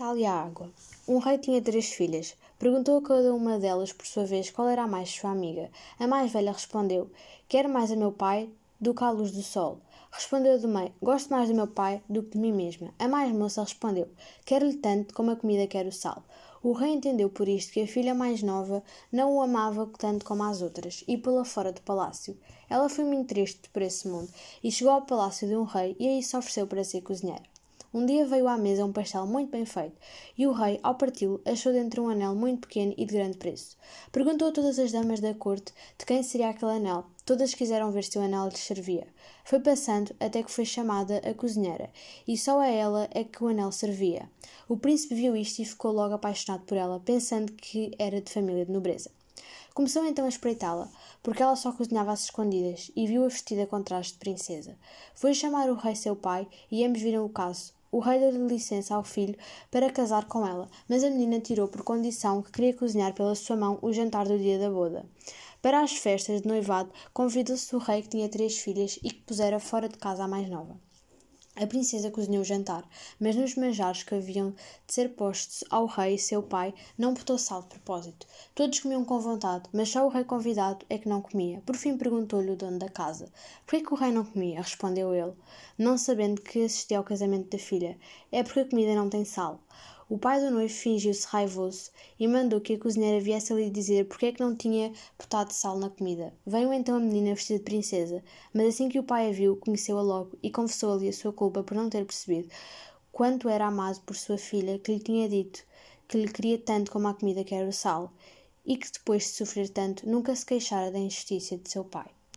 sal e a água. Um rei tinha três filhas. Perguntou a cada uma delas, por sua vez, qual era a mais sua amiga. A mais velha respondeu: Quero mais a meu pai do que a luz do sol. Respondeu a do meio: Gosto mais do meu pai do que de mim mesma. A mais moça respondeu: Quero-lhe tanto como a comida quer o sal. O rei entendeu por isto que a filha mais nova não o amava tanto como as outras e pula fora do palácio. Ela foi muito triste por esse mundo e chegou ao palácio de um rei e aí se ofereceu para ser cozinheira. Um dia veio à mesa um pastel muito bem feito, e o rei, ao parti-lo, achou dentro um anel muito pequeno e de grande preço. Perguntou a todas as damas da corte de quem seria aquele anel. Todas quiseram ver se o anel lhes servia. Foi passando até que foi chamada a cozinheira, e só a ela é que o anel servia. O príncipe viu isto e ficou logo apaixonado por ela, pensando que era de família de nobreza. Começou então a espreitá-la, porque ela só cozinhava às escondidas, e viu-a vestida com traje de princesa. Foi chamar o rei seu pai, e ambos viram o caso. O rei deu-lhe licença ao filho para casar com ela, mas a menina tirou por condição que queria cozinhar pela sua mão o jantar do dia da boda. Para as festas de noivado, convidou-se o rei que tinha três filhas e que pusera fora de casa a mais nova. A princesa cozinhou o jantar, mas nos manjares que haviam de ser postos ao rei, seu pai, não botou sal de propósito. Todos comiam com vontade, mas só o rei convidado é que não comia. Por fim perguntou-lhe o dono da casa: Por que, que o rei não comia? Respondeu ele, não sabendo que assistia ao casamento da filha. É porque a comida não tem sal. O pai do noivo fingiu-se raivoso e mandou que a cozinheira viesse ali dizer porque é que não tinha botado sal na comida. Veio então a menina vestida de princesa, mas assim que o pai a viu, conheceu-a logo e confessou-lhe a sua culpa por não ter percebido quanto era amado por sua filha, que lhe tinha dito que lhe queria tanto como a comida quer o sal, e que depois de sofrer tanto nunca se queixara da injustiça de seu pai.